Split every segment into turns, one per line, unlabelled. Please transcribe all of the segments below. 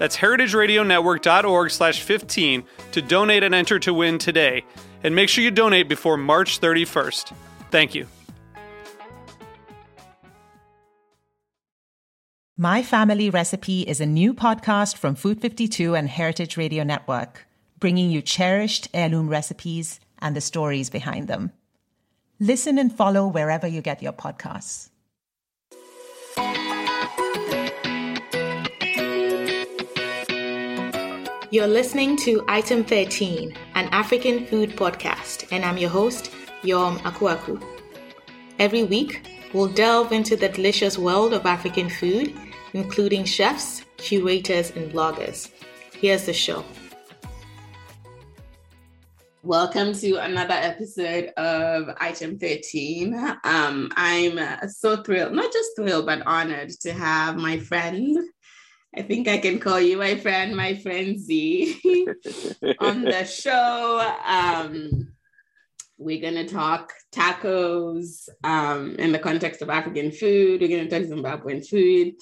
That's heritageradionetwork.org slash 15 to donate and enter to win today. And make sure you donate before March 31st. Thank you.
My Family Recipe is a new podcast from Food 52 and Heritage Radio Network, bringing you cherished heirloom recipes and the stories behind them. Listen and follow wherever you get your podcasts.
You're listening to Item 13, an African food podcast, and I'm your host, Yom Akuaku. Every week, we'll delve into the delicious world of African food, including chefs, curators, and bloggers. Here's the show.
Welcome to another episode of Item 13. Um, I'm so thrilled, not just thrilled, but honored to have my friend. I think I can call you my friend, my friend Z, on the show. Um, we're going to talk tacos um, in the context of African food. We're going to talk Zimbabwean food,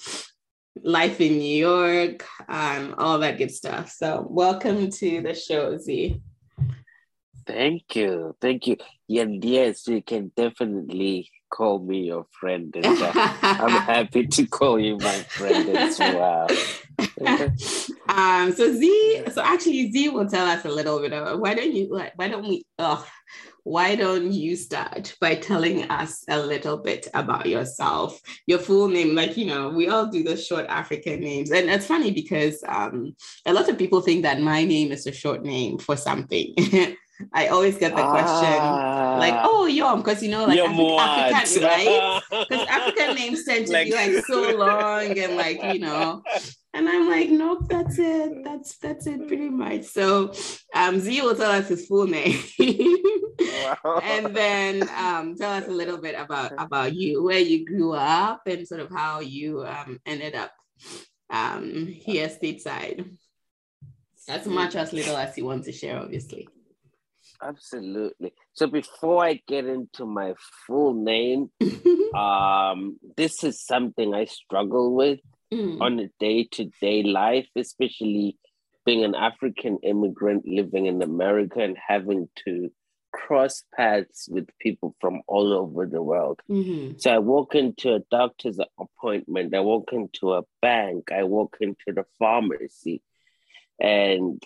life in New York, um, all that good stuff. So, welcome to the show, Z.
Thank you. Thank you. Yeah, yes, we can definitely call me your friend. And I'm happy to call you my friend as well.
um, so Z, so actually Z will tell us a little bit about why don't you why don't we oh why don't you start by telling us a little bit about yourself, your full name? Like, you know, we all do the short African names. And it's funny because um, a lot of people think that my name is a short name for something. I always get the question ah, like, "Oh, Yom," because you know, like Afri- African, right? Because African names tend to like, be like so long and like you know. And I'm like, nope, that's it. That's that's it, pretty much. So, um, Z will tell us his full name, wow. and then um, tell us a little bit about about you, where you grew up, and sort of how you um, ended up um, here stateside. As much as little as you want to share, obviously.
Absolutely. So before I get into my full name, um, this is something I struggle with mm. on a day-to-day life, especially being an African immigrant living in America and having to cross paths with people from all over the world. Mm-hmm. So I walk into a doctor's appointment, I walk into a bank, I walk into the pharmacy, and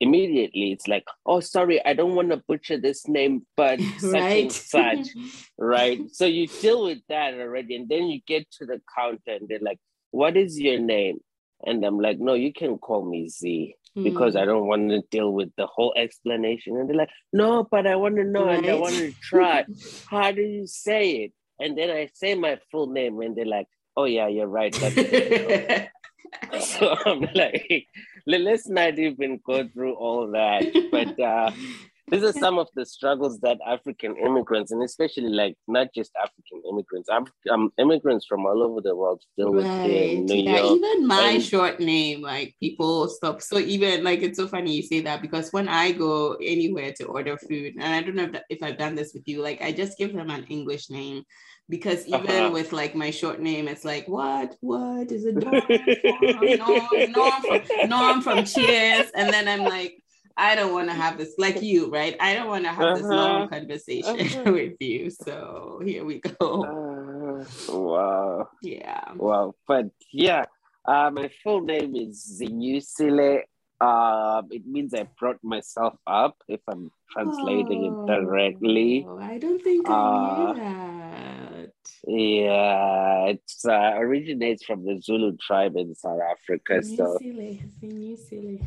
immediately it's like, oh, sorry, I don't want to butcher this name, but such right. and such, right? So you deal with that already, and then you get to the counter, and they're like, what is your name? And I'm like, no, you can call me Z because mm. I don't want to deal with the whole explanation. And they're like, no, but I want to know right. and I want to try. How do you say it? And then I say my full name, and they're like, oh, yeah, you're right. so I'm like, let's not even go through all that. But uh, these are some of the struggles that African immigrants, and especially like not just African immigrants, I'm, um, immigrants from all over the world deal with right. in New
yeah,
York.
Even my and, short name, like people stop. So even like it's so funny you say that because when I go anywhere to order food, and I don't know if, that, if I've done this with you, like I just give them an English name because even uh-huh. with like my short name, it's like what what is it? No, no, I'm from, no, I'm from Cheers, and then I'm like, I don't want to have this like you, right? I don't want to have uh-huh. this long uh-huh. conversation uh-huh. with you. So here we go.
Uh, wow.
Yeah.
Wow. But yeah, uh, my full name is Zinyusile Um, it means I brought myself up if I'm translating oh, it directly.
I don't think I uh, knew that.
Yeah, it uh, originates from the Zulu tribe in South Africa. So
silly, silly.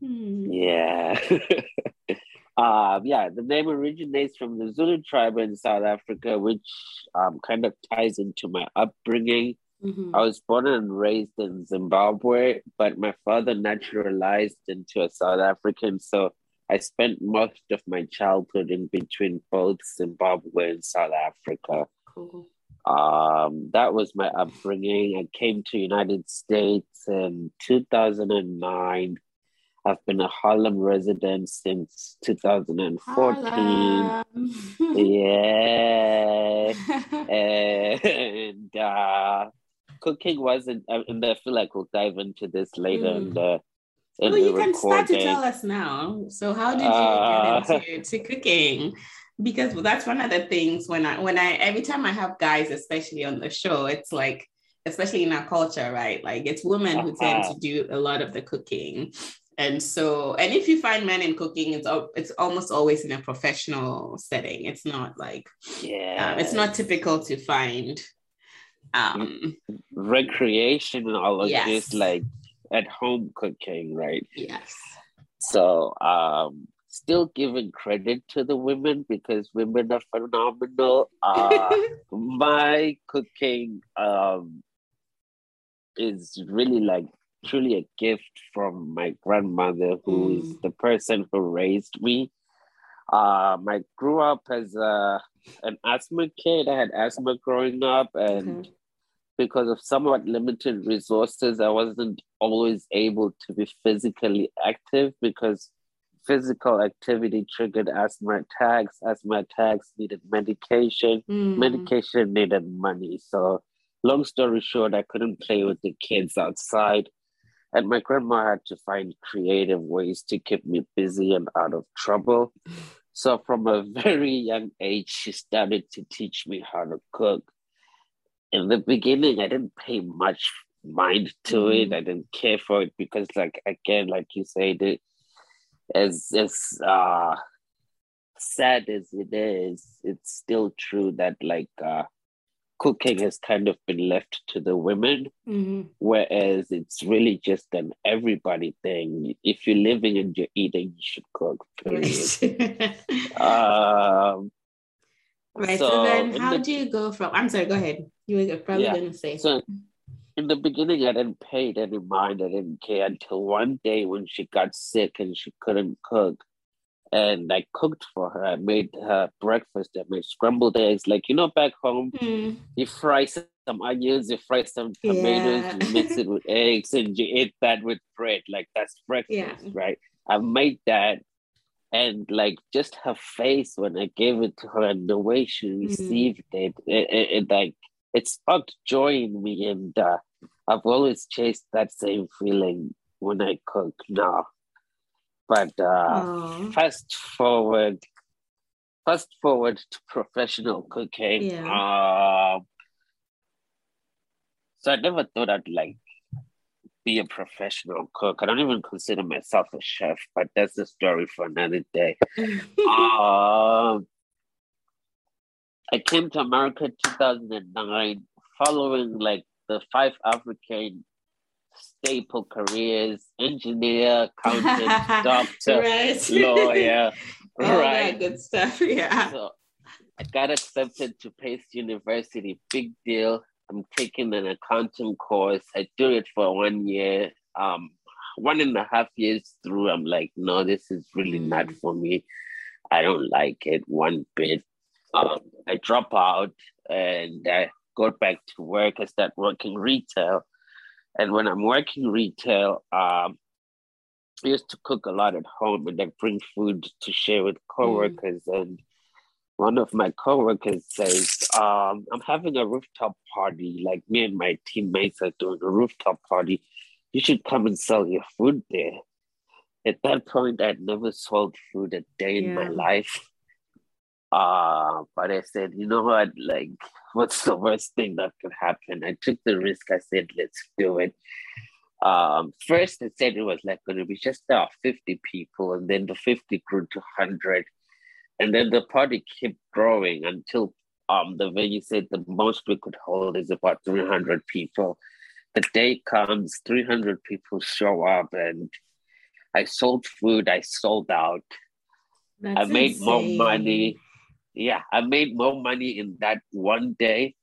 Hmm.
Yeah. um, yeah, the name originates from the Zulu tribe in South Africa, which um, kind of ties into my upbringing. Mm-hmm. I was born and raised in Zimbabwe, but my father naturalized into a South African. So I spent most of my childhood in between both Zimbabwe and South Africa. Cool. Um, that was my upbringing. I came to United States in 2009. I've been a Harlem resident since 2014. yeah. and uh, cooking wasn't, and I feel like we'll dive into this later mm. in the.
In well, you can start to tell us now. So, how did you uh, get into to cooking? Because that's one of the things when I when I every time I have guys, especially on the show, it's like especially in our culture, right? Like it's women who tend uh-huh. to do a lot of the cooking. And so, and if you find men in cooking, it's it's almost always in a professional setting. It's not like yeah, um, it's not typical to find um
recreational yes. just like at home cooking right
yes
so um still giving credit to the women because women are phenomenal. Uh my cooking um is really like truly a gift from my grandmother who mm. is the person who raised me. Um i grew up as a an asthma kid. I had asthma growing up and mm-hmm because of somewhat limited resources, I wasn't always able to be physically active because physical activity triggered asthma attacks. Asthma attacks needed medication. Mm. Medication needed money. So, long story short, I couldn't play with the kids outside. And my grandma had to find creative ways to keep me busy and out of trouble. So, from a very young age, she started to teach me how to cook in the beginning, I didn't pay much mind to it. I didn't care for it because, like again, like you said, it, as as uh, sad as it is, it's still true that like uh, cooking has kind of been left to the women, mm-hmm. whereas it's really just an everybody thing. If you're living and you're eating, you should cook. Period. um,
Right. So, so then how the, do you go from I'm sorry, go ahead. You were probably yeah. gonna say.
So in the beginning I didn't pay it any mind, I didn't care until one day when she got sick and she couldn't cook. And I cooked for her. I made her breakfast. I made scrambled eggs. Like, you know, back home, mm. you fry some onions, you fry some tomatoes, yeah. you mix it with eggs, and you eat that with bread. Like, that's breakfast, yeah. right? I made that and like just her face when I gave it to her and the way she mm-hmm. received mm. it, it, it, it, like it sparked joy in me, and uh, I've always chased that same feeling when I cook now. But uh, fast forward, fast forward to professional cooking. Yeah. Um, so I never thought I'd like be a professional cook. I don't even consider myself a chef, but that's a story for another day. um, I came to America 2009 following like the five African staple careers engineer, accountant, doctor, right. lawyer,
All right? good stuff. Yeah. So
I got accepted to Pace University, big deal. I'm taking an accounting course. I do it for one year. Um, one and a half years through, I'm like, no, this is really not mm. for me. I don't like it one bit. Um, I drop out and I go back to work. I start working retail. And when I'm working retail, um, I used to cook a lot at home and I bring food to share with coworkers. Mm. And one of my coworkers says, um, I'm having a rooftop party. Like me and my teammates are doing a rooftop party. You should come and sell your food there. At that point, I'd never sold food a day in my life. Uh, but I said, you know what? Like, what's the worst thing that could happen? I took the risk. I said, let's do it. um, first it said it was like going to be just uh, 50 people, and then the 50 grew to 100. And then the party kept growing until um, the venue said the most we could hold is about 300 people. The day comes, 300 people show up, and I sold food, I sold out. That's I made insane. more money. Yeah, I made more money in that one day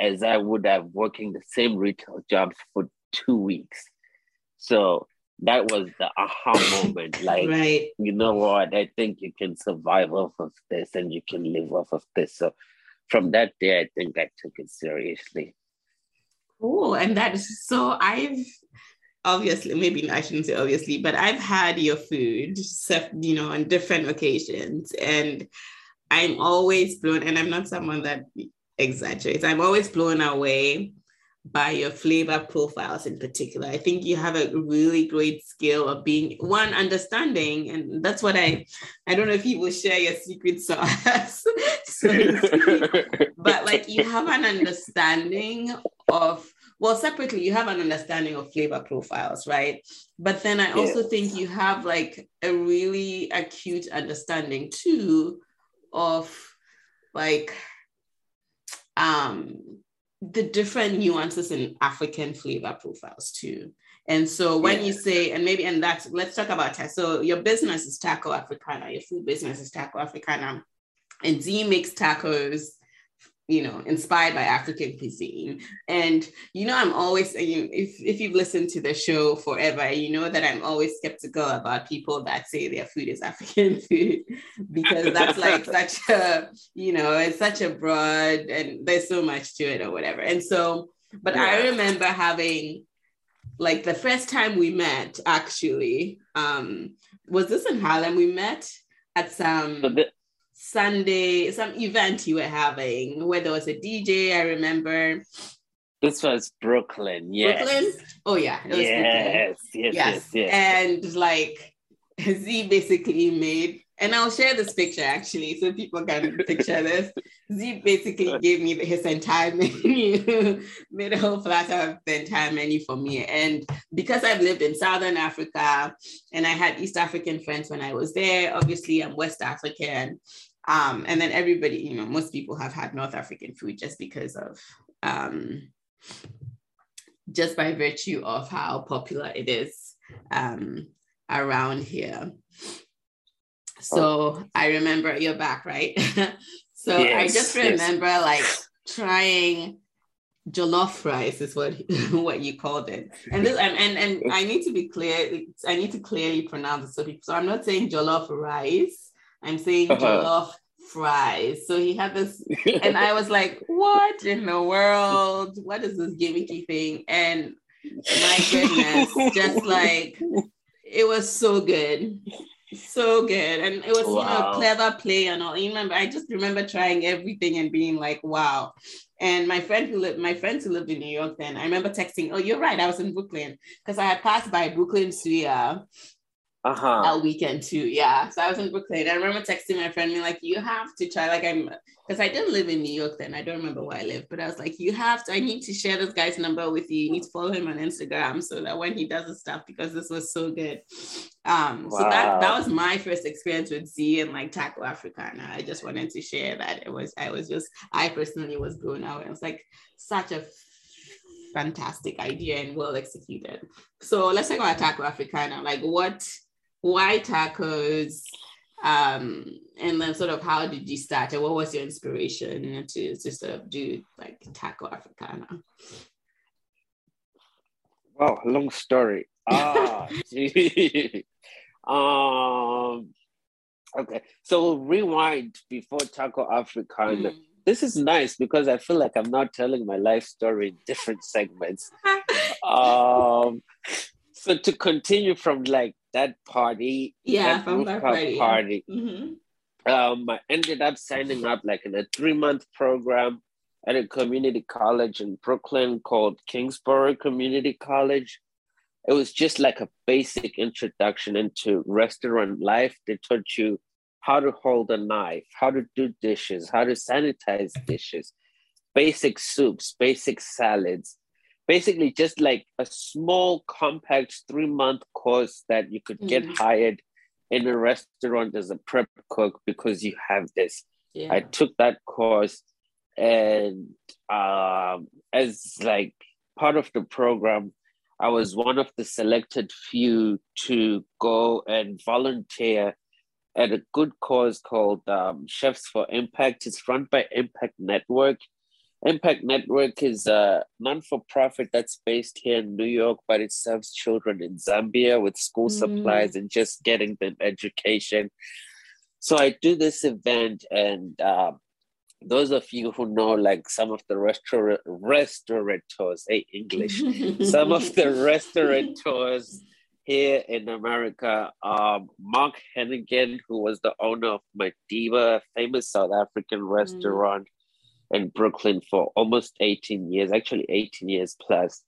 as I would have working the same retail jobs for two weeks. So that was the aha moment. Like, right. you know what? I think you can survive off of this and you can live off of this. So from that day, I think I took it seriously.
Cool. And that is so I've obviously, maybe I shouldn't say obviously, but I've had your food, you know, on different occasions. And I'm always blown, and I'm not someone that exaggerates, I'm always blown away by your flavor profiles in particular. I think you have a really great skill of being one understanding, and that's what I I don't know if you will share your secret sauce, so but like you have an understanding of well separately you have an understanding of flavor profiles right? But then i also think you have like a really acute understanding too of like um the different nuances in African flavor profiles too. And so when yeah. you say, and maybe, and that's, let's talk about that. So your business is Taco Africana, your food business is Taco Africana, and Z makes tacos you know, inspired by African cuisine. And you know, I'm always if if you've listened to the show forever, you know that I'm always skeptical about people that say their food is African food because that's like such a you know, it's such a broad and there's so much to it or whatever. And so, but yeah. I remember having like the first time we met actually um was this in Harlem we met at some Sunday, some event you were having where there was a DJ, I remember.
This was Brooklyn, yes. Brooklyn?
Oh yeah,
it was yes, yes, yes, yes, yes.
And like Z basically made, and I'll share this picture actually so people can picture this. Z basically gave me his entire menu, made a whole platter of the entire menu for me. And because I've lived in Southern Africa and I had East African friends when I was there, obviously I'm West African. Um, and then everybody, you know, most people have had North African food just because of, um, just by virtue of how popular it is um, around here. So I remember you're back, right? so yes, I just remember yes. like trying jollof rice is what what you called it and this and, and and i need to be clear i need to clearly pronounce it so people so i'm not saying jollof rice I'm saying uh-huh. jollof fries. So he had this, and I was like, what in the world? What is this gimmicky thing? And my goodness, just like it was so good. So good. And it was wow. you know clever play and all. You remember, I just remember trying everything and being like, wow. And my friend who lived, my friends who lived in New York then, I remember texting, oh, you're right, I was in Brooklyn. Because I had passed by Brooklyn Suya uh-huh. that weekend too. Yeah. So I was in Brooklyn. I remember texting my friend, being like, you have to try, like I'm because I didn't live in New York then. I don't remember where I lived, but I was like, you have to, I need to share this guy's number with you. You need to follow him on Instagram so that when he does the stuff, because this was so good. Um, wow. so that that was my first experience with Z and like Taco Africana. I just wanted to share that. It was, I was just, I personally was blown out. It was like such a fantastic idea and well executed. So let's talk about Taco Africana. Like what why tacos? Um, and then sort of how did you start and what was your inspiration to, to sort of do like taco africana?
Wow, long story. Ah, um, okay. So rewind before taco africana. Mm. This is nice because I feel like I'm not telling my life story in different segments. um, so to continue from like that party,
yeah, that from that party,
party mm-hmm. um, I ended up signing up like in a three month program at a community college in Brooklyn called Kingsborough Community College. It was just like a basic introduction into restaurant life. They taught you how to hold a knife, how to do dishes, how to sanitize dishes, basic soups, basic salads, basically just like a small, compact three month course that you could get mm. hired in a restaurant as a prep cook because you have this. Yeah. I took that course and um, as like part of the program, I was one of the selected few to go and volunteer at a good cause called um, Chefs for Impact. It's run by Impact Network. Impact Network is a non for profit that's based here in New York, but it serves children in Zambia with school mm. supplies and just getting them education. So I do this event, and uh, those of you who know like some of the restaurant restaurateurs, hey English, some of the restaurateurs here in America, um, Mark Henegan, who was the owner of Madiba, a famous South African mm. restaurant mm. In Brooklyn for almost 18 years, actually 18 years plus.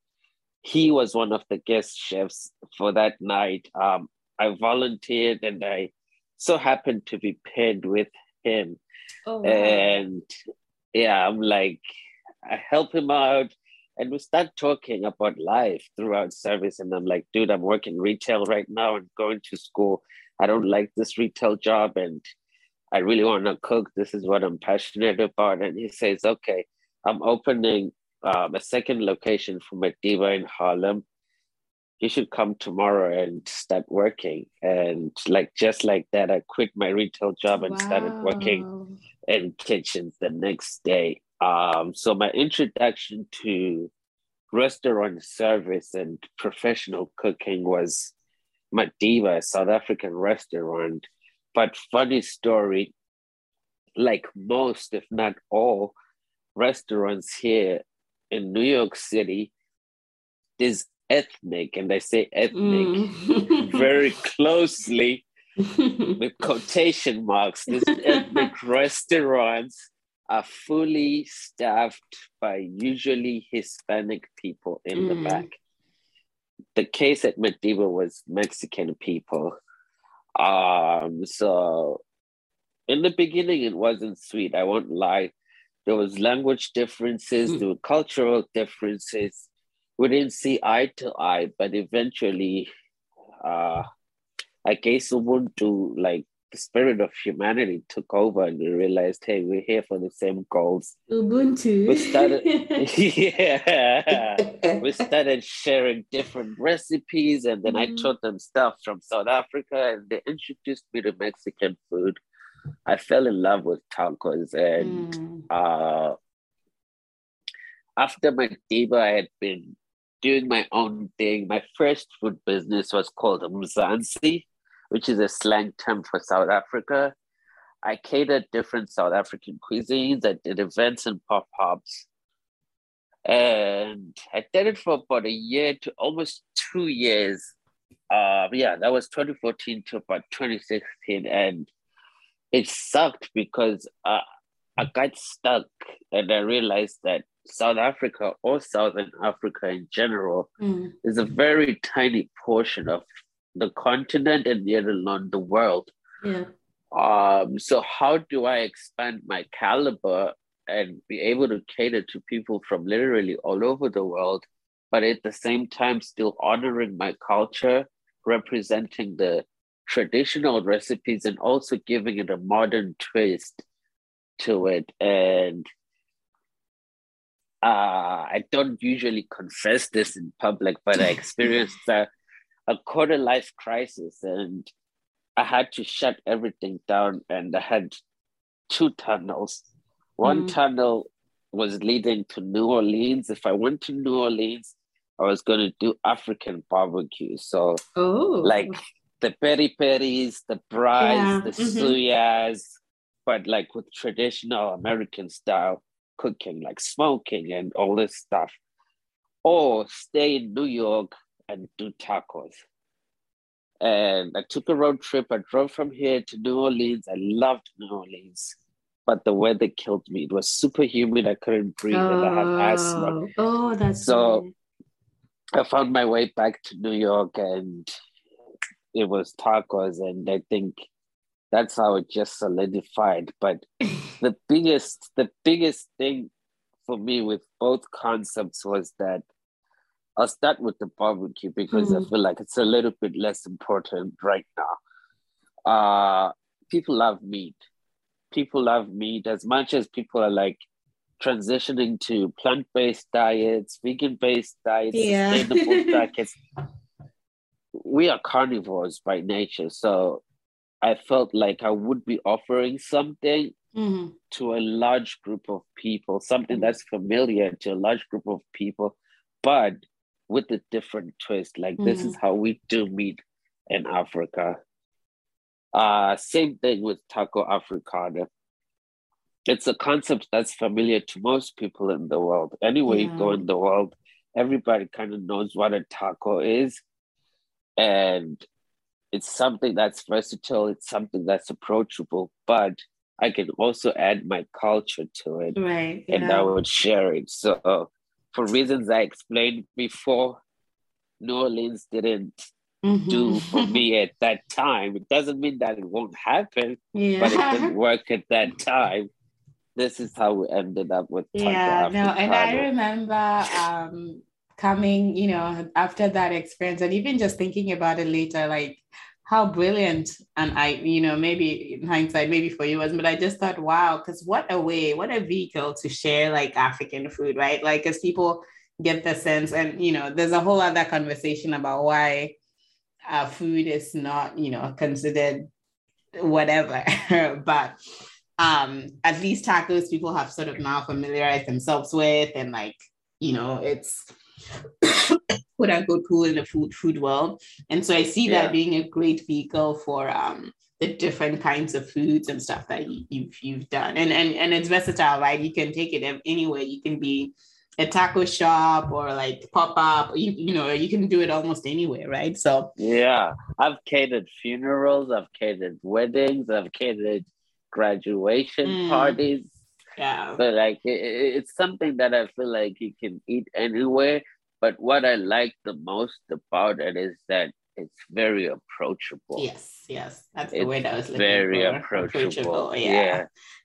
He was one of the guest chefs for that night. Um, I volunteered and I so happened to be paired with him Oh, wow. And yeah, I'm like, I help him out. And we start talking about life throughout service. And I'm like, dude, I'm working retail right now and going to school. I don't like this retail job and I really want to cook. This is what I'm passionate about. And he says, okay, I'm opening um, a second location for Madiba in Harlem. You should come tomorrow and start working. And like just like that, I quit my retail job and wow. started working in kitchens the next day. Um, so my introduction to restaurant service and professional cooking was Madiba, a South African restaurant. But funny story, like most, if not all, restaurants here in New York City, is ethnic, and I say ethnic mm. very closely with quotation marks. These ethnic restaurants are fully staffed by usually Hispanic people in mm. the back. The case at Madiba was Mexican people. Um, so in the beginning, it wasn't sweet. I won't lie. There was language differences, mm. there were cultural differences. We didn't see eye to eye, but eventually, uh, I guess Ubuntu, like the spirit of humanity took over and we realized, hey, we're here for the same goals.
Ubuntu.
We started, yeah, we started sharing different recipes, and then mm. I mm-hmm. taught them stuff from South Africa, and they introduced me to Mexican food. I fell in love with tacos, and mm. uh, after Madiba, I had been doing my own thing. My first food business was called Mzansi which is a slang term for South Africa. I catered different South African cuisines. I did events and pop ups. And I did it for about a year to almost two years. Uh, yeah, that was 2014 to about 2016. And it sucked because uh, I got stuck and I realized that South Africa or Southern Africa in general mm. is a very tiny portion of the continent and yet alone the world.
Yeah.
Um, so how do I expand my caliber and be able to cater to people from literally all over the world, but at the same time still honoring my culture, representing the traditional recipes and also giving it a modern twist to it. And uh, I don't usually confess this in public, but I experienced that a quarter life crisis and I had to shut everything down and I had two tunnels. One mm. tunnel was leading to New Orleans. If I went to New Orleans, I was going to do African barbecue. So,
oh.
like the peri peris, the braais, yeah. the mm-hmm. suyas, but like with traditional American style cooking, like smoking and all this stuff. Or stay in New York and do tacos. And I took a road trip. I drove from here to New Orleans. I loved New Orleans, but the weather killed me. It was super humid. I couldn't breathe, oh, and I had asthma.
Oh, oh that's
so. I found my way back to New York, and it was tacos, and I think that's how it just solidified. But the biggest, the biggest thing for me with both concepts was that I'll start with the barbecue because mm. I feel like it's a little bit less important right now. Uh, people love meat. People love meat as much as people are like transitioning to plant-based diets, vegan-based diets, yeah. sustainable diets. We are carnivores by nature, so I felt like I would be offering something mm-hmm. to a large group of people, something that's familiar to a large group of people, but with a different twist. Like mm-hmm. this is mm-hmm. how we do meat in Africa. Uh, same thing with taco africana. It's a concept that's familiar to most people in the world. Anywhere yeah. you go in the world, everybody kind of knows what a taco is. And it's something that's versatile, it's something that's approachable, but I can also add my culture to it.
Right.
And I would share it. So for reasons I explained before, New Orleans didn't mm-hmm. do for me at that time. It doesn't mean that it won't happen, yeah. but it didn't work at that time. This is how we ended up with
yeah, no, and I remember um, coming, you know, after that experience, and even just thinking about it later, like how brilliant and i you know maybe in hindsight maybe for you was but i just thought wow because what a way what a vehicle to share like african food right? Like as people get the sense and you know there's a whole other conversation about why uh, food is not you know considered whatever. But um at least tacos people have sort of now familiarized themselves with and like you know it's quote unquote cool in the food food world. And so I see yeah. that being a great vehicle for um, the different kinds of foods and stuff that you, you've you've done. And and and it's versatile, right? You can take it anywhere. You can be a taco shop or like pop up. You, you know, you can do it almost anywhere, right? So
yeah, I've catered funerals, I've catered weddings, I've catered graduation mm. parties.
Yeah,
but like it, it's something that I feel like you can eat anywhere but what I like the most about it is that it's very approachable.
Yes, yes, that's the it's word I was looking
very
for.
approachable. approachable. Yeah.
yeah.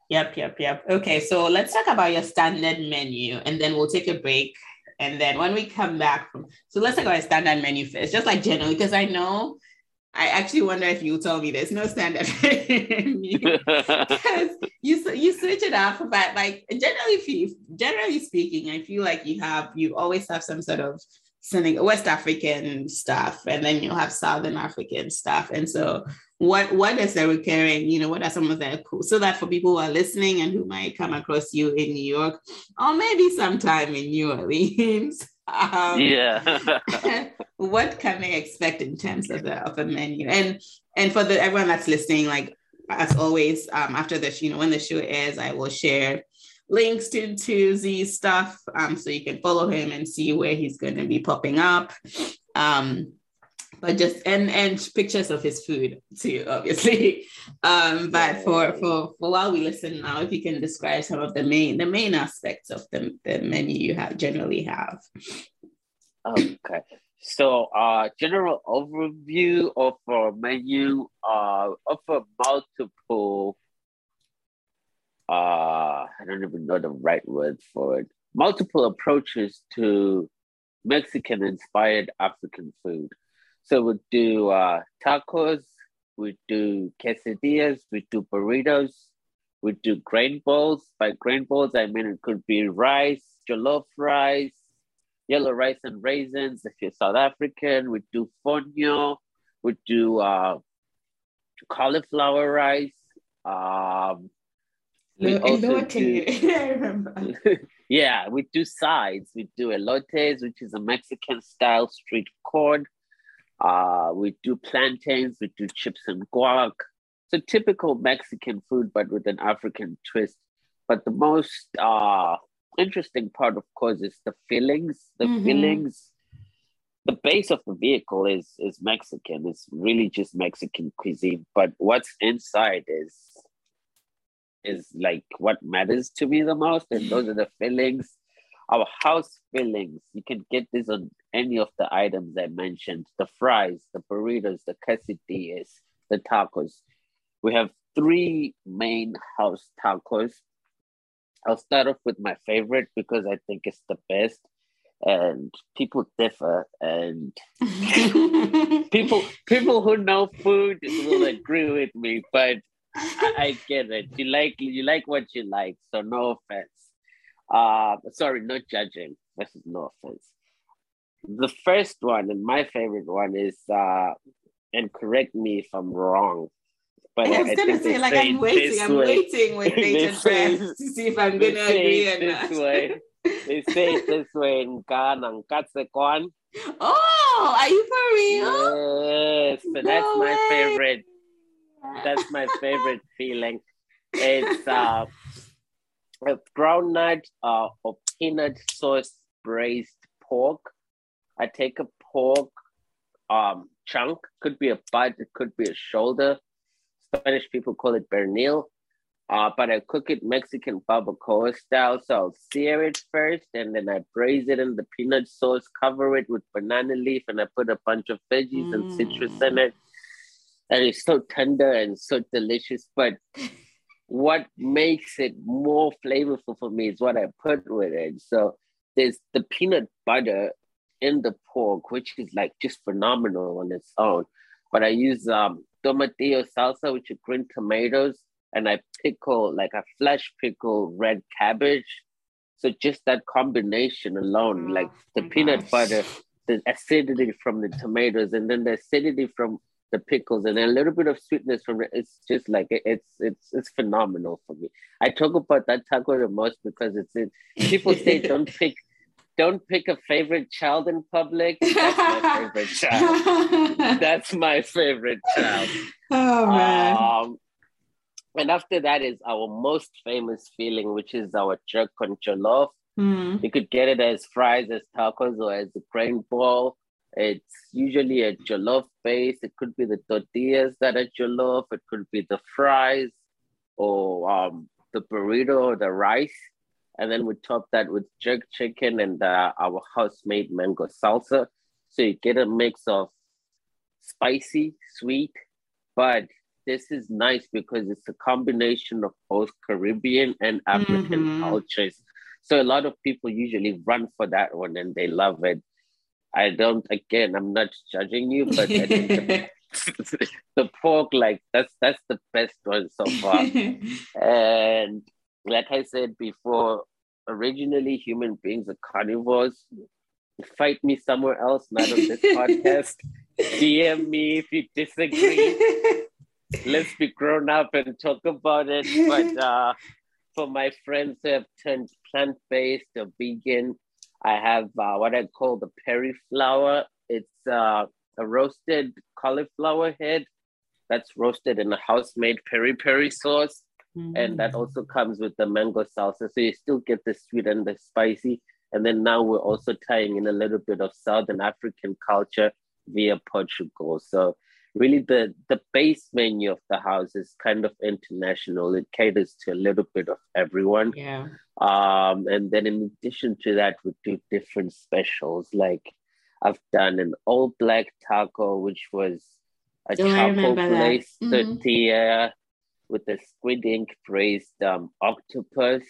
Yep, yep, yep. Okay, so let's talk about your standard menu, and then we'll take a break. And then when we come back from, so let's talk about standard menu first, just like generally, because I know I actually wonder if you tell me there's no standard because you you switch it up, but like generally, if generally speaking, I feel like you have you always have some sort of Senegal, West African stuff, and then you have Southern African stuff. And so, what what is the recurring? You know, what are some of the cool? So that for people who are listening and who might come across you in New York, or maybe sometime in New Orleans.
Um, yeah.
what can they expect in terms of the of a menu? And and for the everyone that's listening, like as always, um, after this, you know, when the show airs, I will share links to to Z's stuff, um, so you can follow him and see where he's going to be popping up. Um, but just and and pictures of his food too, obviously. Um, but for for for while we listen now, if you can describe some of the main the main aspects of the, the menu you have generally have.
Okay. So uh general overview of our menu uh offer multiple uh I don't even know the right word for it. Multiple approaches to Mexican inspired African food. So we do uh, tacos, we do quesadillas, we do burritos, we do grain bowls. By grain bowls, I mean it could be rice, jollof rice, yellow rice and raisins. If you're South African, we do fonio, we do uh, cauliflower rice. Um,
we also do,
yeah, we do sides. We do elotes, which is a Mexican style street corn. Uh, we do plantains, we do chips and guac. So typical Mexican food, but with an African twist. But the most uh, interesting part, of course, is the fillings. The mm-hmm. fillings, the base of the vehicle is is Mexican. It's really just Mexican cuisine. But what's inside is is like what matters to me the most, and those are the fillings our house fillings, you can get this on any of the items I mentioned the fries, the burritos, the quesadillas, the tacos. We have three main house tacos. I'll start off with my favorite because I think it's the best. and people differ and people people who know food will agree with me but I, I, get it you like you like what you like so no offense uh sorry not judging this is no offense the first one and my favorite one is uh and correct me if i'm wrong
but I was I gonna say, like, I'm waiting, I'm way. waiting with data to see if I'm gonna agree or not.
Way. they say it this way in Ghana, Katsekwan.
Oh, are you for
real? Yes, so no that's my way. favorite. That's my favorite feeling. It's uh, a groundnut uh, or peanut sauce braised pork. I take a pork um, chunk, could be a butt, it could be a shoulder. Spanish people call it pernil. Uh, but I cook it Mexican barbacoa style. So I'll sear it first and then I braise it in the peanut sauce, cover it with banana leaf, and I put a bunch of veggies mm. and citrus in it. And it's so tender and so delicious. But what makes it more flavorful for me is what I put with it. So there's the peanut butter in the pork, which is like just phenomenal on its own. But I use um, tomatillo salsa, which are green tomatoes and I pickle like a flash pickle red cabbage. So just that combination alone, oh, like the peanut butter, the acidity from the tomatoes, and then the acidity from the pickles, and a little bit of sweetness from it. It's just like it's it's it's phenomenal for me. I talk about that taco the most because it's it. People say don't pick don't pick a favorite child in public. That's my favorite child. That's my favorite child.
Oh man. Um,
and after that is our most famous feeling, which is our jerk con jollof. Mm. You could get it as fries, as tacos, or as a grain ball. It's usually a jollof base. It could be the tortillas that are jollof. It could be the fries or um, the burrito or the rice. And then we top that with jerk chicken and uh, our house-made mango salsa. So you get a mix of spicy, sweet, but this is nice because it's a combination of both Caribbean and African mm-hmm. cultures. So a lot of people usually run for that one and they love it. I don't, again, I'm not judging you, but the, the pork, like that's that's the best one so far. and like I said before, originally human beings are carnivores. Fight me somewhere else, not on this podcast. DM me if you disagree let's be grown up and talk about it. But uh, for my friends who have turned plant based or vegan, I have uh, what I call the peri flower. It's uh, a roasted cauliflower head that's roasted in a house made peri peri sauce. Mm. And that mm. also comes with the mango salsa. So you still get the sweet and the spicy. And then now we're also tying in a little bit of Southern African culture via Portugal. So really the the base menu of the house is kind of international. It caters to a little bit of everyone.
Yeah.
Um and then in addition to that we do different specials. Like i've done an all black taco which was a oh, charcoal glazed mm-hmm. tortilla with a squid ink braised um, octopus.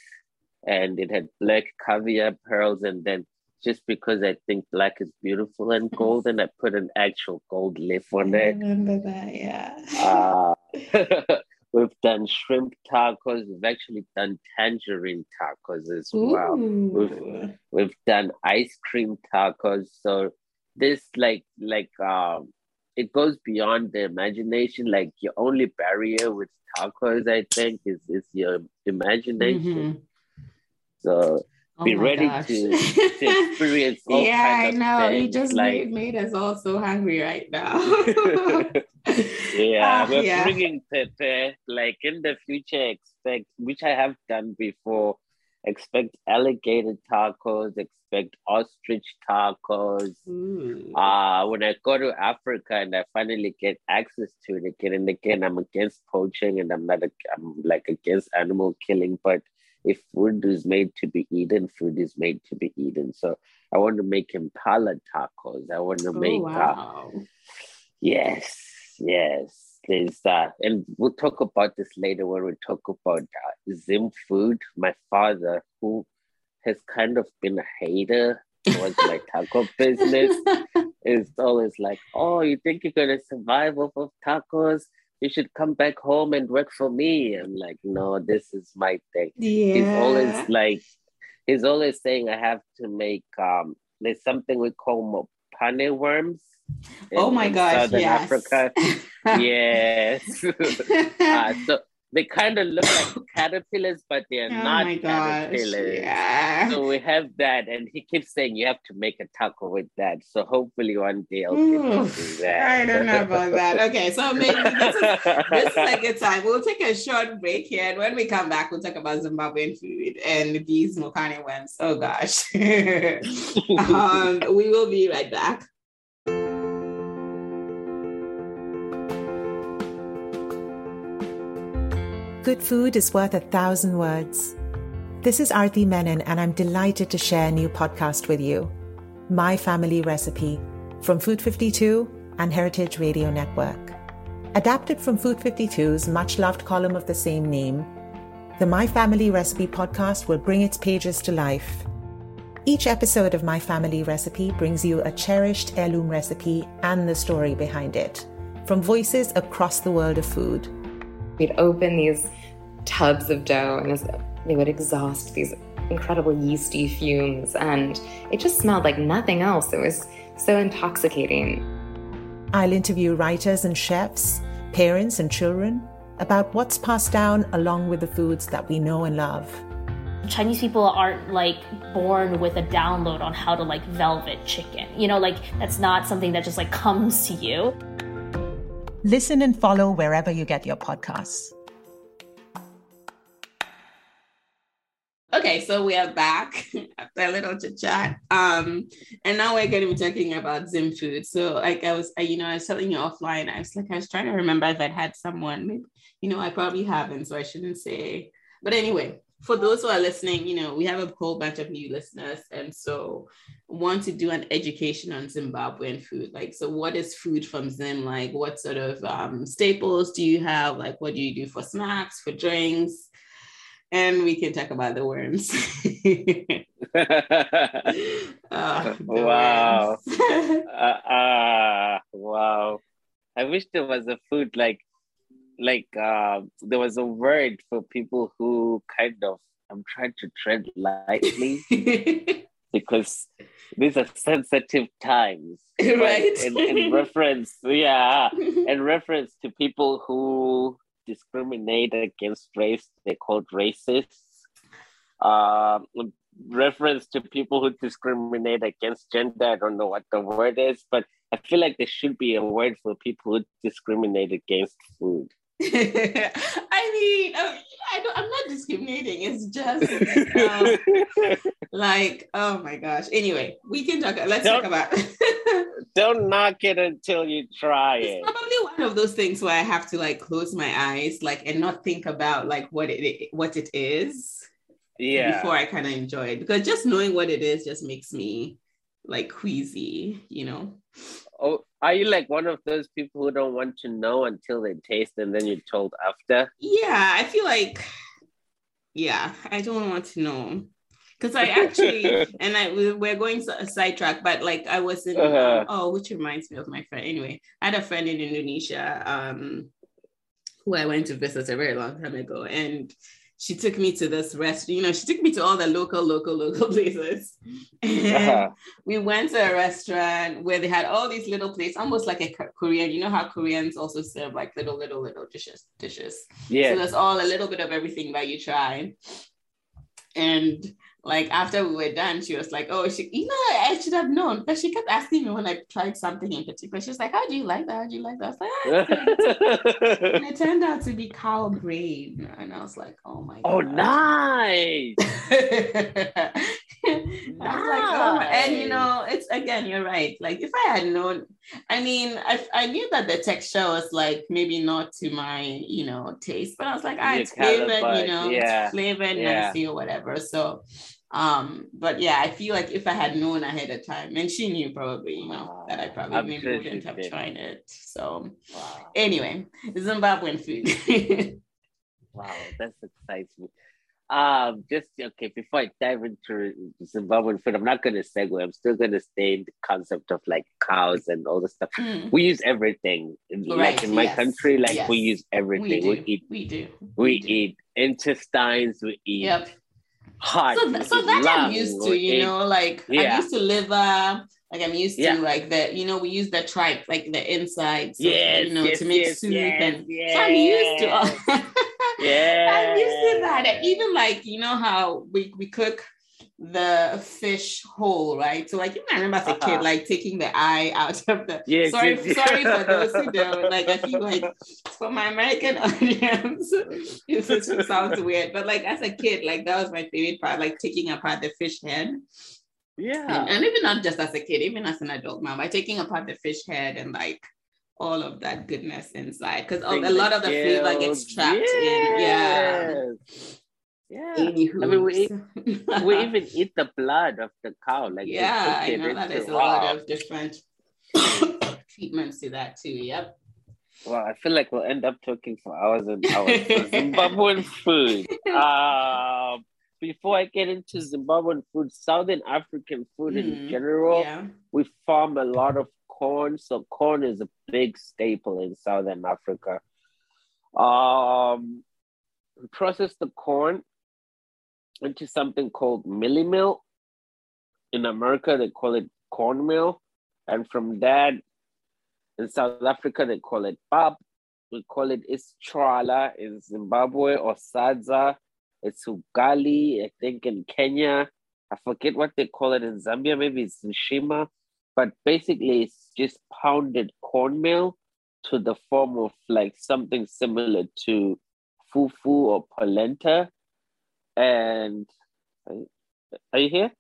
And it had black caviar pearls and then just because I think black is beautiful and gold, and I put an actual gold leaf on it.
I remember that, yeah.
uh, we've done shrimp tacos. We've actually done tangerine tacos as Ooh. well. We've, we've done ice cream tacos. So this like like um it goes beyond the imagination. Like your only barrier with tacos, I think, is is your imagination. Mm-hmm. So Oh be ready to, to, experience all the things.
yeah i know you just like, made, made us all so hungry right now
yeah uh, we're yeah. bringing pepe like in the future expect which i have done before expect alligator tacos expect ostrich tacos mm. uh when i go to africa and i finally get access to it again and again i'm against poaching and i'm not a, i'm like against animal killing but if food is made to be eaten, food is made to be eaten. So I want to make impala tacos. I want to oh, make. Uh, wow. Uh, yes, yes. There's that, and we'll talk about this later when we talk about uh, Zim food. My father, who has kind of been a hater towards like taco business. is always like, oh, you think you're gonna survive off of tacos? You should come back home and work for me. I'm like, no, this is my thing. Yeah. He's always like, he's always saying I have to make um. There's something we call mopane worms.
In, oh my gosh! Southern yes. Africa.
yes. uh, so they kind of look like caterpillars, but they're oh not caterpillars. Yeah. So we have that, and he keeps saying you have to make a taco with that. So hopefully one day I'll do
that. I don't know about that. Okay, so maybe this is, this is a good time. We'll take a short break here, and when we come back, we'll talk about Zimbabwean food and these mopane ones. Oh gosh, um, we will be right back.
Good food is worth a thousand words. This is Arti Menon, and I'm delighted to share a new podcast with you My Family Recipe from Food 52 and Heritage Radio Network. Adapted from Food 52's much loved column of the same name, the My Family Recipe podcast will bring its pages to life. Each episode of My Family Recipe brings you a cherished heirloom recipe and the story behind it, from voices across the world of food.
We'd open these tubs of dough and they would exhaust these incredible yeasty fumes, and it just smelled like nothing else. It was so intoxicating.
I'll interview writers and chefs, parents and children about what's passed down along with the foods that we know and love.
Chinese people aren't like born with a download on how to like velvet chicken. You know, like that's not something that just like comes to you.
Listen and follow wherever you get your podcasts.
Okay, so we are back after a little chit chat. Um, and now we're going to be talking about Zim food. So, like I was, you know, I was telling you offline, I was like, I was trying to remember if I'd had someone. Maybe, you know, I probably haven't, so I shouldn't say. But anyway, for those who are listening, you know, we have a whole bunch of new listeners, and so want to do an education on Zimbabwean food. Like, so what is food from Zim? Like, what sort of um, staples do you have? Like, what do you do for snacks, for drinks? And we can talk about the worms.
uh, the wow! Worms. uh, uh, wow! I wish there was a food like like uh, there was a word for people who kind of I'm trying to tread lightly because these are sensitive times,
right?
In, in reference, yeah, in reference to people who discriminate against race, they're called racists. Uh, reference to people who discriminate against gender, I don't know what the word is, but I feel like there should be a word for people who discriminate against food.
I mean, I don't, I'm not discriminating. It's just um, like, oh my gosh. Anyway, we can talk. Let's don't, talk about.
don't knock it until you try
it's
it.
Probably one of those things where I have to like close my eyes, like, and not think about like what it what it is.
Yeah.
Before I kind of enjoy it, because just knowing what it is just makes me like queasy, you know.
Oh, are you like one of those people who don't want to know until they taste and then you're told after?
Yeah, I feel like, yeah, I don't want to know. Because I actually, and I we're going a sidetrack, but like I was in, uh-huh. oh, which reminds me of my friend. Anyway, I had a friend in Indonesia um, who I went to visit a very long time ago, and she took me to this restaurant. You know, she took me to all the local, local, local places. Uh-huh. we went to a restaurant where they had all these little plates, almost like a Korean. You know how Koreans also serve like little, little, little dishes, dishes. Yeah. So there's all a little bit of everything that you try. And like after we were done, she was like, "Oh, she, you know, I should have known." But she kept asking me when I tried something in particular. She was like, "How do you like that? How do you like that?" I was like, ah, and it turned out to be cow brain, and I was like, "Oh my
oh, god!" Oh, nice.
nice. Like, oh. and you know, it's again, you're right. Like if I had known, I mean, I, I knew that the texture was like maybe not to my, you know, taste, but I was like, ah, it's flavored, you know, yeah. it's flavored, yeah. nicely or whatever. So um, but yeah, I feel like if I had known ahead of time, and she knew probably, you know, that I probably I'm maybe wouldn't have did. tried it. So wow. anyway, Zimbabwean food.
wow, that's exciting. Um, just okay. Before I dive into Zimbabwean food, I'm not gonna segue. I'm still gonna stay in the concept of like cows and all the stuff.
Mm.
We use everything.
Right,
Like in my
yes,
country, like
yes.
we use everything.
We
We, eat.
We do.
We eat intestines. We eat
Yep.
Heart.
So, th- so that I'm used to, you know, like
Yeah.
I'm used to liver. Like I'm used to
Yeah.
like the, you know, we use the tripe, like the insides, so,
Yes,
you know,
yes,
to make
yes,
soup and so I'm used to all
Yeah.
I'm used to that. And even like, you know how we, we cook the fish whole, right? So like even I remember as a
Uh-huh.
kid, like taking the eye out of the
Yes,
sorry,
yes, yes.
sorry for those who don't like I feel like for my American audience, this sounds weird. But like as a kid, like that was my favorite part, like taking apart the fish head.
Yeah.
And, and even not just as a kid, even as an adult now, by taking apart the fish head and like all of that goodness inside. Because a lot of the flavor gets
gills.
trapped in. Yeah.
Yeah.
Anywho.
I mean, we we even eat the blood of the cow. Like
yeah, I know that there's a lot of different treatments to that too. Yep.
Well, I feel like we'll end up talking for hours and hours. Zimbabwean food. Um, before I get into Zimbabwean food, Southern African food in
Mhm.
general,
Yeah.
we farm a lot of corn. So corn is a big staple in Southern Africa. Um, we process the corn into something called mealie meal. In America, they call it cornmeal. And from that, in South Africa, they call it pap. We call it isitshwala in Zimbabwe or sadza. It's ugali, I think, in Kenya. I forget what they call it in Zambia. Maybe it's nshima. But basically, it's just pounded cornmeal to the form of like something similar to fufu or polenta. And are you here?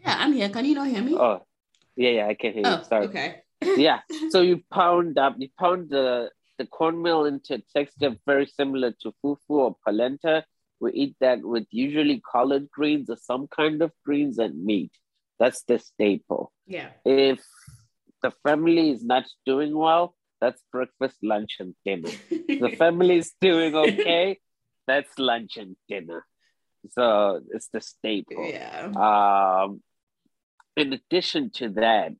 Yeah, I'm here. Can you not hear me?
Oh, yeah, yeah, I can hear you.
Oh,
Sorry.
okay.
yeah. So you pound up, you pound the the cornmeal into a texture very similar to fufu or polenta. We eat that with usually collard greens or some kind of greens and meat. That's the staple.
Yeah.
If the family is not doing well, that's breakfast, lunch, and dinner. the family is doing okay, that's lunch and dinner. So it's the staple.
yeah.
Um, in addition to that,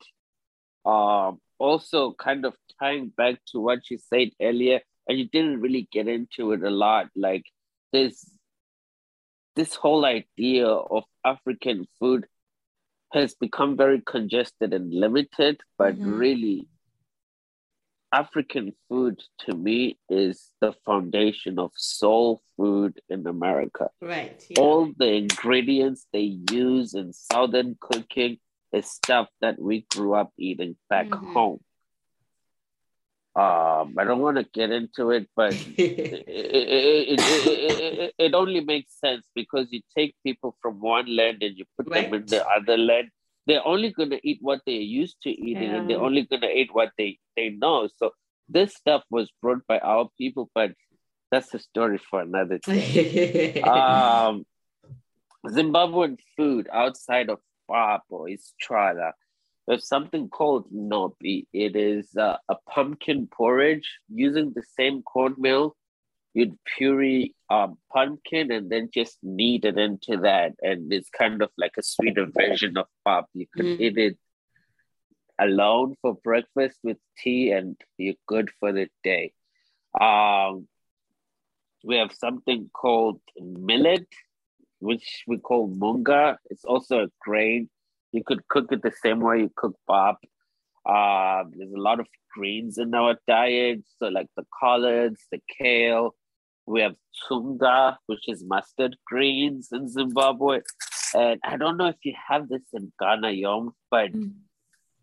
um, also kind of tying back to what you said earlier, and you didn't really get into it a lot. Like this, this whole idea of African food has become very congested and limited, but
Mhm.
really, African food to me is the foundation of soul food in America
Right. Yeah.
all the ingredients they use in southern cooking is stuff that we grew up eating back
Mhm.
home. Um, I don't want to get into it, but it, it, it, it, it, it only makes sense because you take people from one land and you put them in the other land. They're only going to eat what they're used to eating, and they're only going to eat what they they know. So this stuff was brought by our people, but that's a story for another day um, Zimbabwean food outside of pap is isitshwala. There's something called nhopi. It is uh, a pumpkin porridge using the same cornmeal. You'd puree um, pumpkin and then just knead it into that, and it's kind of like a sweeter version of pap. You could
Mm.
eat it alone for breakfast with tea, and you're good for the day. Um, we have something called millet, which we call munga. It's also a grain. You could cook it the same way you cook pap. Um, there's a lot of greens in our diet, so like the collards, the kale. We have tsunga, which is mustard greens in Zimbabwe. And I don't know if you have this in Ghana, Yom, but
Mm.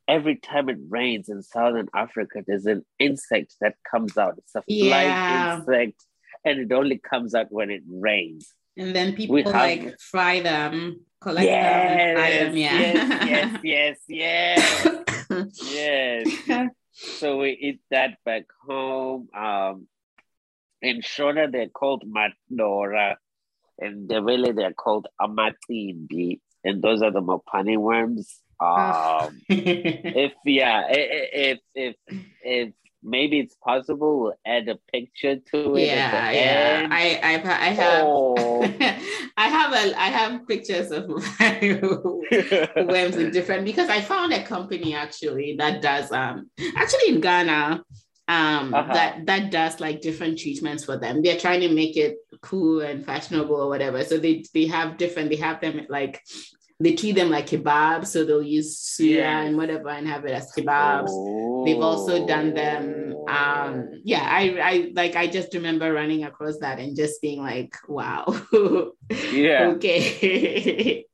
every time it rains in Southern Africa, there's an insect that comes out. It's a
Yeah.
flying insect, and it only comes out when it rains.
and then people
We have-
like fry them, collect them, and fry them. Yeah.
yes, yes, yes, yes, yes. So we eat that back home. Um, in Shona, they're called madora. In Ndebele, they're called amatindi. And those are the mopani worms. Um, if yeah, if if if maybe it's possible, we'll add a picture to it.
yeah, yeah. I, I, I have,
Oh,
I have a I have pictures of worms in different because I found a company actually that does um actually in Ghana um uh-huh. that that does like different treatments for them. They're trying to make it cool and fashionable or whatever. So they they have different they have them like they treat them like kebab, so they'll use suya yeah. and whatever and have it as kebabs. Oh. They've also done them. Um, yeah, I, I like I just remember running across that and just being like, wow.
yeah.
Okay.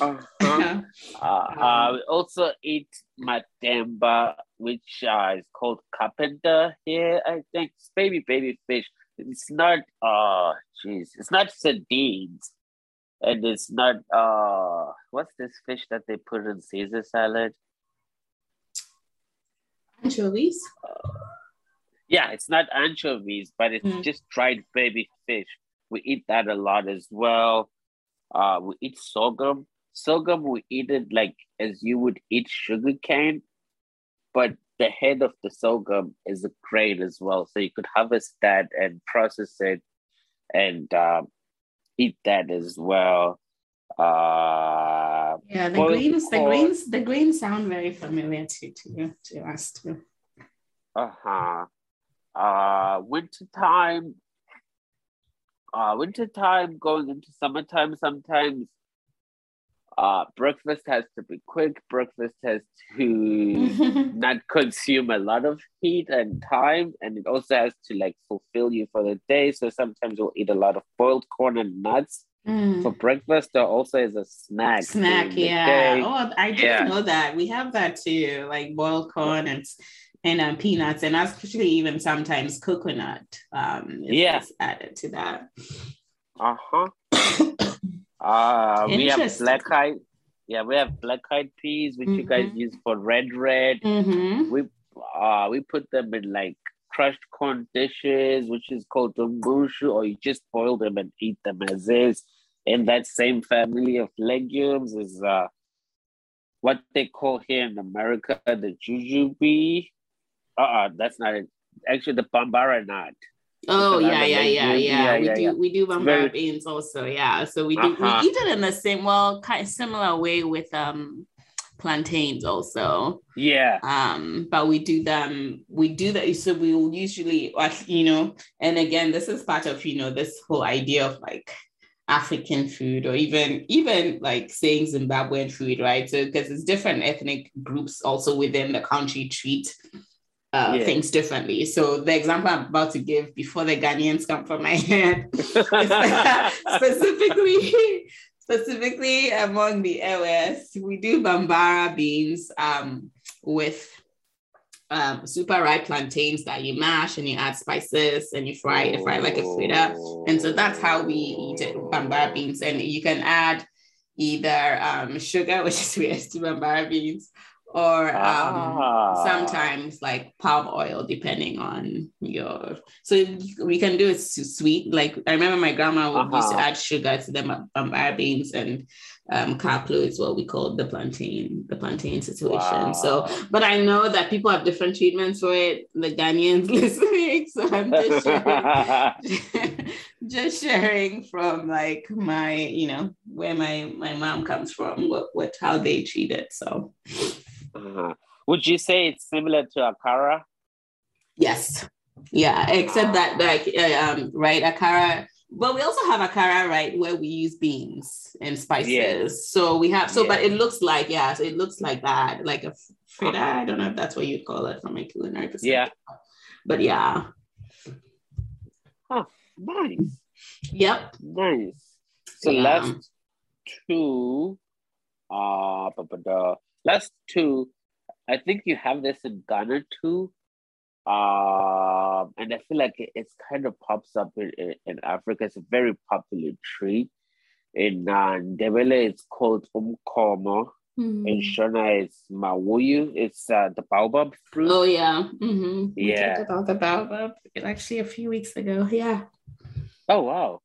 uh-huh. uh, uh, we also eat matemba, which uh, is called kapenta here. I think it's baby baby fish. It's not uh jeez, it's not sardines and it's not uh what's this fish that they put in Caesar salad?
Anchovies.
Uh, yeah, it's not anchovies, but it's mm. just dried baby fish. We eat that a lot as well. Uh, we eat sorghum. Sorghum, we eat it like as you would eat sugar cane, but the head of the sorghum is a grain as well. So you could harvest that and process it and um, eat that as well. Uh,
yeah, the greens, the greens, the greens sound very familiar to to to us too.
Uh huh. Uh, winter time. Uh, winter time going into summertime. Sometimes uh, breakfast has to be quick. Breakfast has to not consume a lot of heat and time, and it also has to like fulfill you for the day. So sometimes we'll eat a lot of boiled corn and nuts mm. for breakfast, There also is a snack.
Snack, yeah. Oh, I didn't yeah. know that. We have that too, like boiled corn and and um, peanuts, and especially even sometimes coconut. Um,
yeah,
added to that.
Uh huh. Uh, we have black eyed. Yeah, we have black eyed peas, which mm-hmm. you guys mm-hmm. use for red red.
Mm-hmm.
We uh we put them in like crushed corn dishes, which is called umbushu, or you just boil them and eat them as is. In that same family of legumes is uh what they call here in America the jujube. Uh-uh, that's not it. Actually, the bambara nut.
Oh yeah, yeah, yeah, yeah, We do we do bambara beans also. Yeah, so we do uh-huh. we eat it in the same well kind of similar way with um plantains also.
Yeah.
Um, but we do them. We do that. So we will usually like you know, and again, this is part of you know this whole idea of like African food or even even like saying Zimbabwean food, right? So because it's different ethnic groups also within the country treat uh, yeah. things differently. So the example I'm about to give before the Ghanaians come from my head, specifically, specifically among the LS, we do bambara beans um, with um, super ripe plantains that you mash and you add spices and you fry it, fry like a fritter. And so that's how we eat it, bambara beans. And you can add either um, sugar, which is we to bambara beans, or um, ah. sometimes like palm oil, depending on your. So we can do it sweet. Like I remember my grandma would uh-huh. used to uh-huh. add sugar to the bambara beans and um, kaplu is what we call the plantain, the plantain situation. Wow. So, but I know that people have different treatments for it. The Ghanaians listening, so I'm just sharing, just sharing from like my, you know, where my my mom comes from, what what how they treat it. So.
Uh-huh. Would you say it's similar to akara?
Yes. Yeah, except that like uh, um, right akara. But we also have akara, right, where we use beans and spices. Yes. So we have so, yes. but it looks like yeah, so it looks like that, like a fritter. I don't know if that's what you'd call it from a culinary perspective.
Yeah.
But yeah.
Oh, nice.
Yep.
Nice. So yeah. last two, uh, but, but, uh, Last two, I think you have this in Ghana too. Um, and I feel like it, it's kind of pops up in, in, in, Africa. It's a very popular tree. In uh, Ndebele, it's called umkomo. Mm-hmm. In Shona, it's mawuyu. It's uh, the baobab fruit.
Oh yeah, mm-hmm.
yeah.
We talked about the baobab actually a few weeks ago. Yeah.
Oh wow.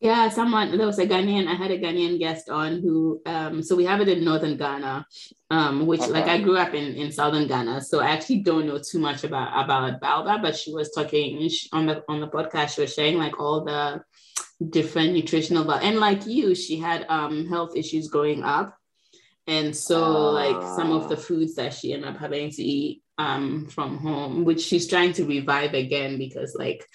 Yeah, someone there was a Ghanaian. I had a Ghanaian guest on who um so we have it in northern Ghana, um, which okay. like I grew up in in southern Ghana, so I actually don't know too much about about baobab, but she was talking on the on the podcast, she was sharing like all the different nutritional but and like you she had um health issues growing up and so uh, like some of the ah. foods that she ended up having to eat um from home which she's trying to revive again because like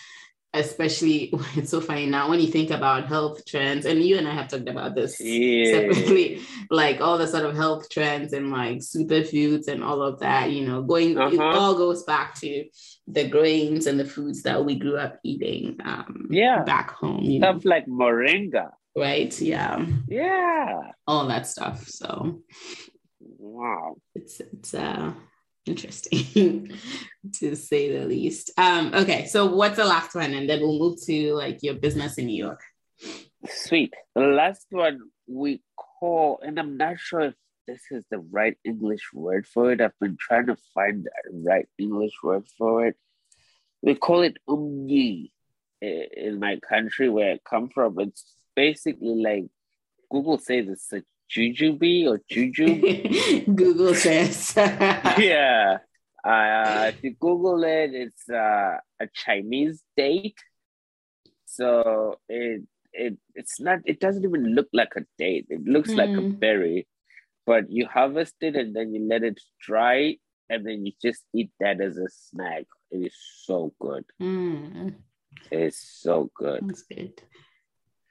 especially it's so funny now when you think about health trends and you and i have talked about this yeah. separately like all the sort of health trends and like superfoods and all of that you know going uh-huh. it all goes back to the grains and the foods that we grew up eating um
yeah.
back home you
stuff know? like moringa.
Right? Yeah.
Yeah.
All that stuff so.
Wow.
It's it's uh interesting to say the least. Um, okay, so what's the last one? And then we'll move to like your business in New York.
Sweet. The last one we call, and I'm not sure if this is the right English word for it. I've been trying to find the right English word for it. We call it umyi in my country where I come from. It's basically like Google says it's a jujube or jujube.
Google says.
yeah. Uh, if you Google it, it's uh, a Chinese date. So it it it's not it doesn't even look like a date. It looks mm. like a hmm. berry, but you harvest it and then you let it dry and then you just eat that as a snack. It is so good.
Mm.
It's so good.
That's good.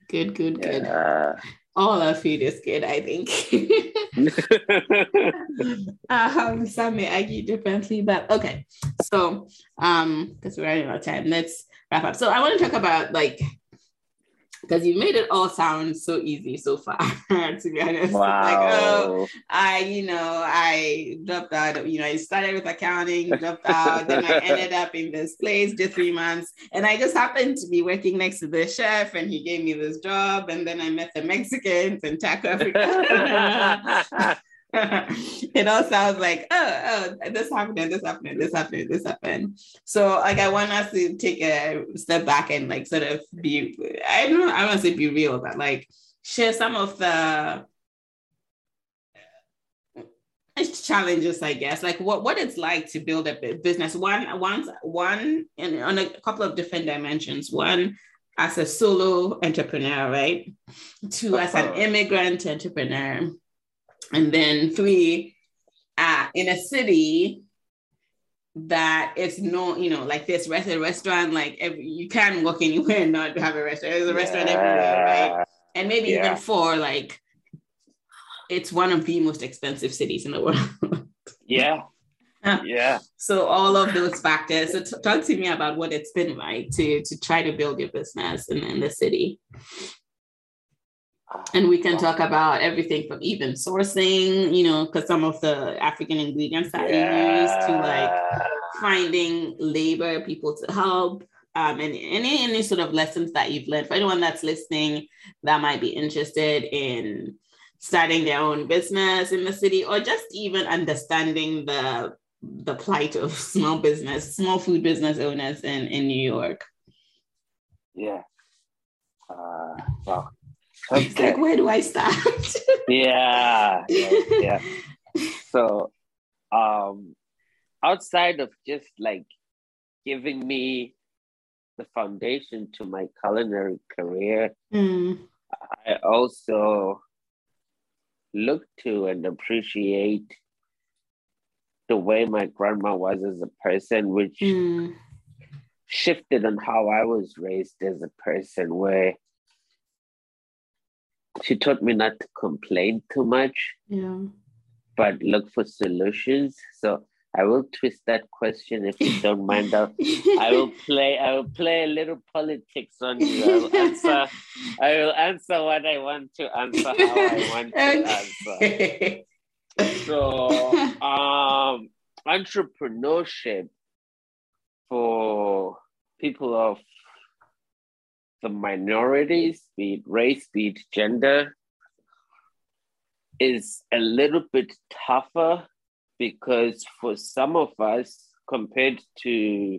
Good, good, yeah. good all our food is good, I think. um, some may argue differently, but okay. So, um, because we're running out of time, let's wrap up. So, I want to talk about like because you made it all sound so easy so far, to be honest.
Wow.
Like, oh, I, you know, I dropped out, you know, I started with accounting, dropped out, then I ended up in this place, just three months. And I just happened to be working next to the chef and he gave me this job. And then I met the Mexicans and Taco Africana. it all sounds like oh, oh this happened this happened this happened this happened. So like i want us to take a step back and like sort of be i don't know i want to say be real but like share some of the challenges i guess. Like what what it's like to build a business. One one one and on a couple of different dimensions. One as a solo entrepreneur right? Two as an immigrant entrepreneur and then three, uh, in a city that it's no, you know, like this rest- restaurant, like every, you can't walk anywhere and not have a restaurant. There's a restaurant yeah. everywhere, right? And maybe yeah. even four, like it's one of the most expensive cities in the world.
yeah. Yeah.
So all of those factors. So t- talk to me about what it's been like to to try to build your business in, in the city and we can talk about everything from even sourcing, you know, because some of the African ingredients that yeah. you use to like finding labor, people to help, um, and any any sort of lessons that you've learned for anyone that's listening that might be interested in starting their own business in the city or just even understanding the the plight of small business, small food business owners in in New York.
Yeah. Uh, well,
Okay. like, where do I start?
yeah, yeah, yeah. So, um, outside of just like giving me the foundation to my culinary career,
mm.
I also look to and appreciate the way my grandma was as a person, which
mm.
shifted on how I was raised as a person, where she taught me not to complain too much.
Yeah.
But look for solutions. So I will twist that question if you don't mind. I'll, I will play. I will play a little politics on you. I will answer. I will answer what I want to answer. How I want to answer. So, um, entrepreneurship for people of the minorities, be it race, be it gender, is a little bit tougher because for some of us, compared to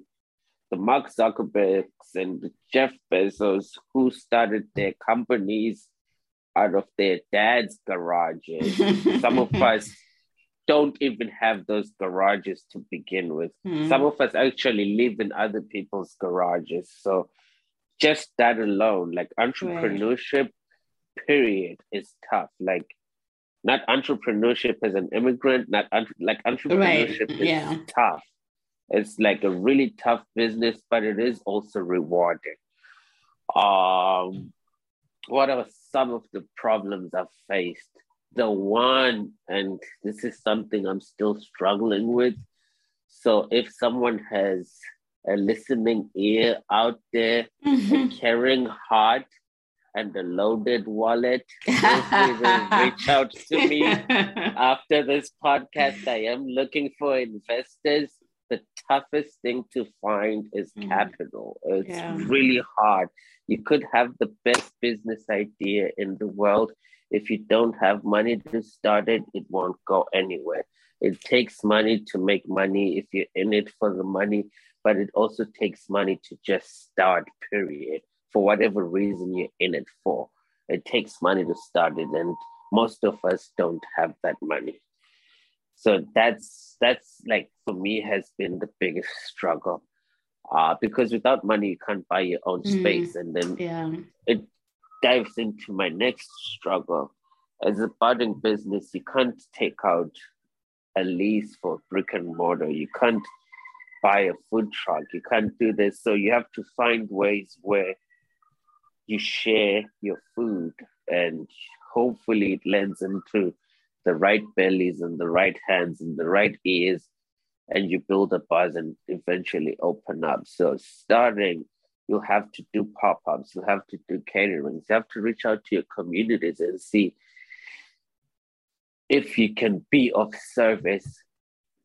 the Mark Zuckerbergs and the Jeff Bezos, who started their companies out of their dad's garages, some of us don't even have those garages to begin with. Mm. Some of us actually live in other people's garages. So just that alone, like entrepreneurship, right. period, is tough. Like not entrepreneurship as an immigrant, not like entrepreneurship right. is yeah. tough. It's like a really tough business, but it is also rewarding. Um, what are some of the problems I've faced? The one, and this is something I'm still struggling with. So if someone has a listening ear out there, mm-hmm. a caring heart, and a loaded wallet, reach out to me after this podcast. I am looking for investors. The toughest thing to find is mm. capital. It's yeah. really hard. You could have the best business idea in the world. If you don't have money to start it, it won't go anywhere. It takes money to make money if you're in it for the money, but it also takes money to just start, period for whatever reason you're in it for. It takes money to start it, and most of us don't have that money. So that's that's like for me has been the biggest struggle. Uh, because without money you can't buy your own mm. space. And then yeah. it dives into my next struggle. As a budding business, you can't take out a lease for brick and mortar. You can't buy a food truck. You can't do this. So you have to find ways where you share your food and hopefully it lands into the right bellies and the right hands and the right ears and you build a buzz and eventually open up so starting you'll have to do pop-ups you'll have to do caterings you have to reach out to your communities and see if you can be of service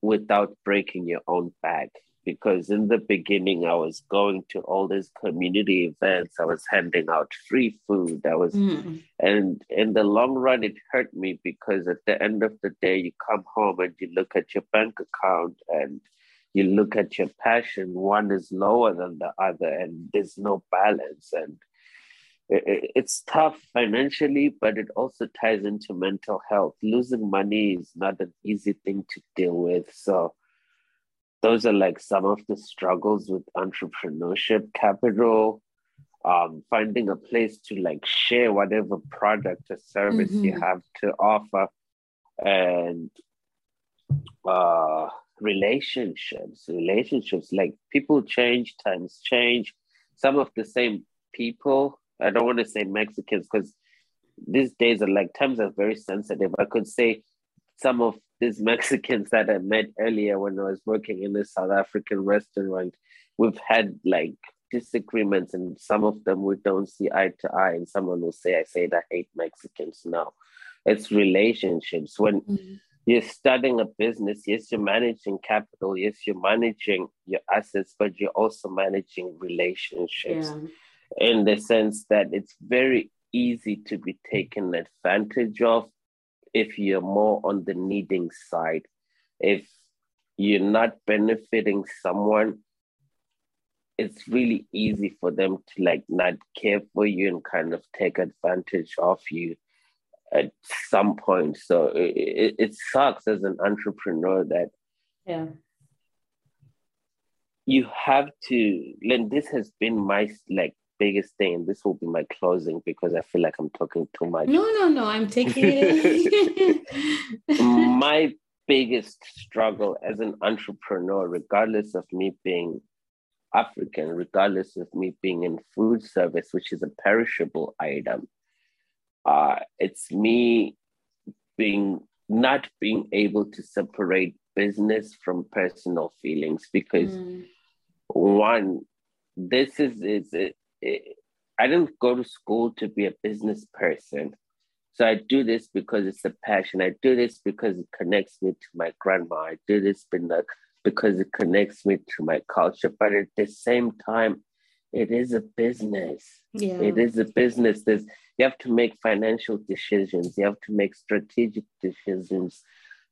without breaking your own back because in the beginning I was going to all these community events. I was handing out free food. I was, mm. and in the long run, it hurt me because at the end of the day, you come home and you look at your bank account and you look at your passion. One is lower than the other, and there's no balance. And it's tough financially, but it also ties into mental health. Losing money is not an easy thing to deal with. So those are like some of the struggles with entrepreneurship capital um, finding a place to like share whatever product or service mm-hmm. you have to offer and uh, relationships relationships like people change times change some of the same people i don't want to say mexicans because these days are like times are very sensitive i could say some of these Mexicans that I met earlier when I was working in a South African restaurant, we've had like disagreements, and some of them we don't see eye to eye. And someone will say, I say that I hate Mexicans now. It's relationships. When mm-hmm. you're starting a business, yes, you're managing capital, yes, you're managing your assets, but you're also managing relationships yeah. in the sense that it's very easy to be taken advantage of if you're more on the needing side. If you're not benefiting someone, it's really easy for them to like not care for you and kind of take advantage of you at some point. So it, it sucks as an entrepreneur that
yeah
you have to Len, this has been my like biggest thing. This will be my closing because I feel like I'm talking too much.
No, no, no. I'm taking it.
my biggest struggle as an entrepreneur, regardless of me being African, regardless of me being in food service, which is a perishable item, uh, it's me being not being able to separate business from personal feelings because mm. one this is is I didn't go to school to be a business person. So I do this because it's a passion. I do this because it connects me to my grandma. I do this because it connects me to my culture. But at the same time, it is a business. Yeah. It is a business. There's you have to make financial decisions. You have to make strategic decisions.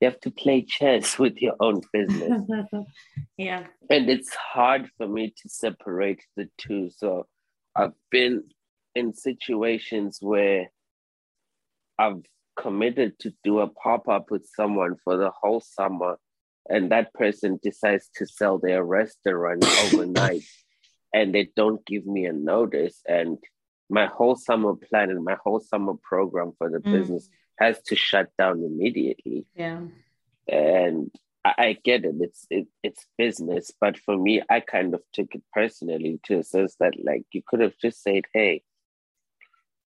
You have to play chess with your own business.
yeah.
And it's hard for me to separate the two. So I've been in situations where I've committed to do a pop up with someone for the whole summer, and that person decides to sell their restaurant overnight. and they don't give me a notice and my whole summer plan and my whole summer program for the mm. business has to shut down immediately.
Yeah.
And I, I get it. It's it, it's business, but for me, I kind of took it personally to a sense that like you could have just said, "Hey,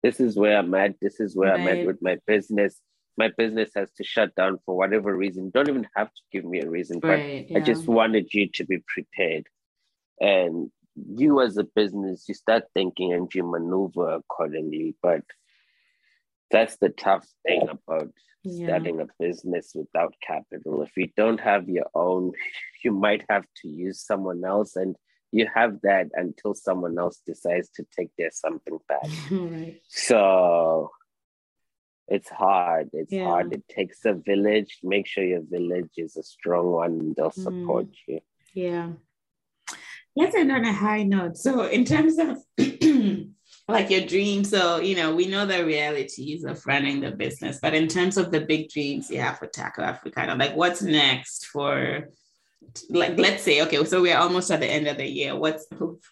this is where I'm at. This is where right. I'm at with my business. My business has to shut down for whatever reason. Don't even have to give me a reason, right, but yeah. I just wanted you to be prepared. And you as a business, you start thinking and you maneuver accordingly. But that's the tough thing about yeah. starting a business without capital. If you don't have your own, you might have to use someone else, and you have that until someone else decides to take their something back. right. So it's hard. It's yeah. hard. It takes a village. Make sure your village is a strong one and they'll mm. support mm. you.
Yeah. Let's end on a high note. So, in terms of like your dreams, so you know, we know the realities of running the business, but in terms of the big dreams you have for Taco Africana, like what's next for like let's say okay so we're almost at the end of the year. What's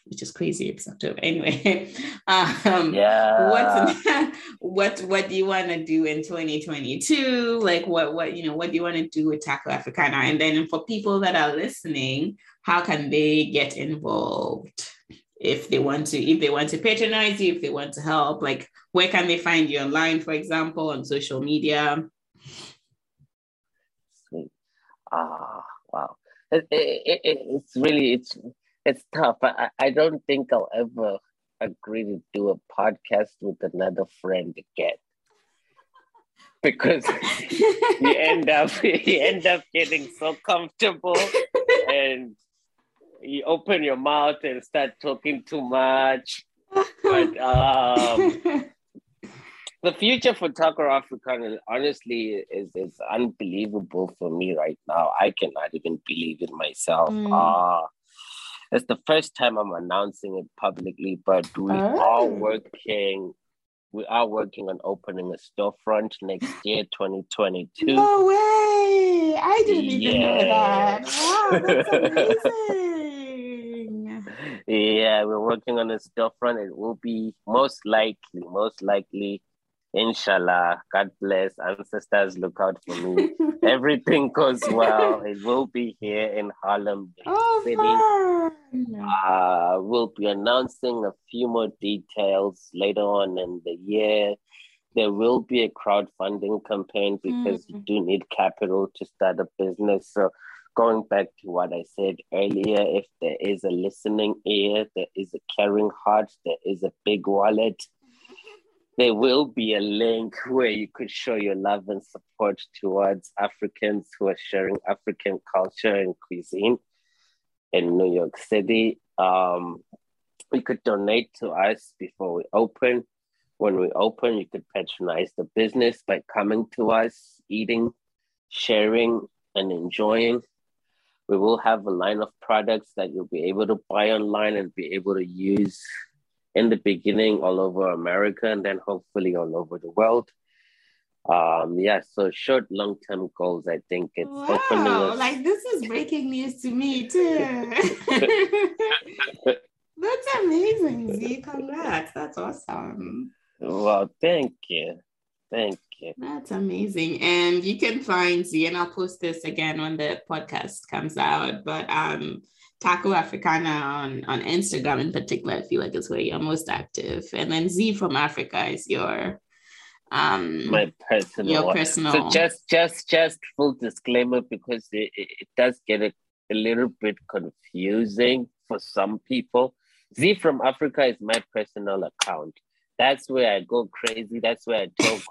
which is crazy it's october. Anyway um
yeah.
what's what what do you want to do in 2022 like what what you know what do you want to do with taco africana? And then for people that are listening how can they get involved if they want to if they want to patronize you if they want to help like where can they find you online for example on social media?
Sweet. Ah wow. It, it, it, it's really it's it's tough. I, I don't think i'll ever agree to do a podcast with another friend again. Because you end up you end up getting so comfortable and you open your mouth and start talking too much. But um, the future for Taco Africana honestly is, is unbelievable for me right now. I cannot even believe it myself. Mm. Uh, it's the first time I'm announcing it publicly, but we oh. are working we are working on opening a storefront next year, 2022.
No way! I didn't even know that. Wow, that's amazing.
Yeah, we're working on a storefront. It will be most likely, most likely, inshallah, God bless, ancestors look out for me. Everything goes well. It will be here in Harlem
oh, City.
Uh, we'll be announcing a few more details later on in the year. There will be a crowdfunding campaign because mm. you do need capital to start a business. So, going back to what I said earlier, if there is a listening ear, there is a caring heart, there is a big wallet, there will be a link where you could show your love and support towards Africans who are sharing African culture and cuisine in New York City. Um, you could donate to us before we open. When we open, you could patronize the business by coming to us, eating, sharing, and enjoying. We will have a line of products that you'll be able to buy online and be able to use in the beginning all over America and then hopefully all over the world. Um, yeah, so short, long term goals, I think it's
wow, opening like this is breaking news to me too. That's amazing, Zi. Congrats. That's awesome.
Well, thank you. Thank you.
That's amazing. And you can find Zi, and I'll post this again when the podcast comes out. But um, Taco Africana on, on Instagram in particular, I feel like is where you're most active. And then Z from Africa is your um
my personal
your personal
so just just just full disclaimer because it, it does get a, a little bit confusing for some people z from africa is my personal account that's where i go crazy that's where i talk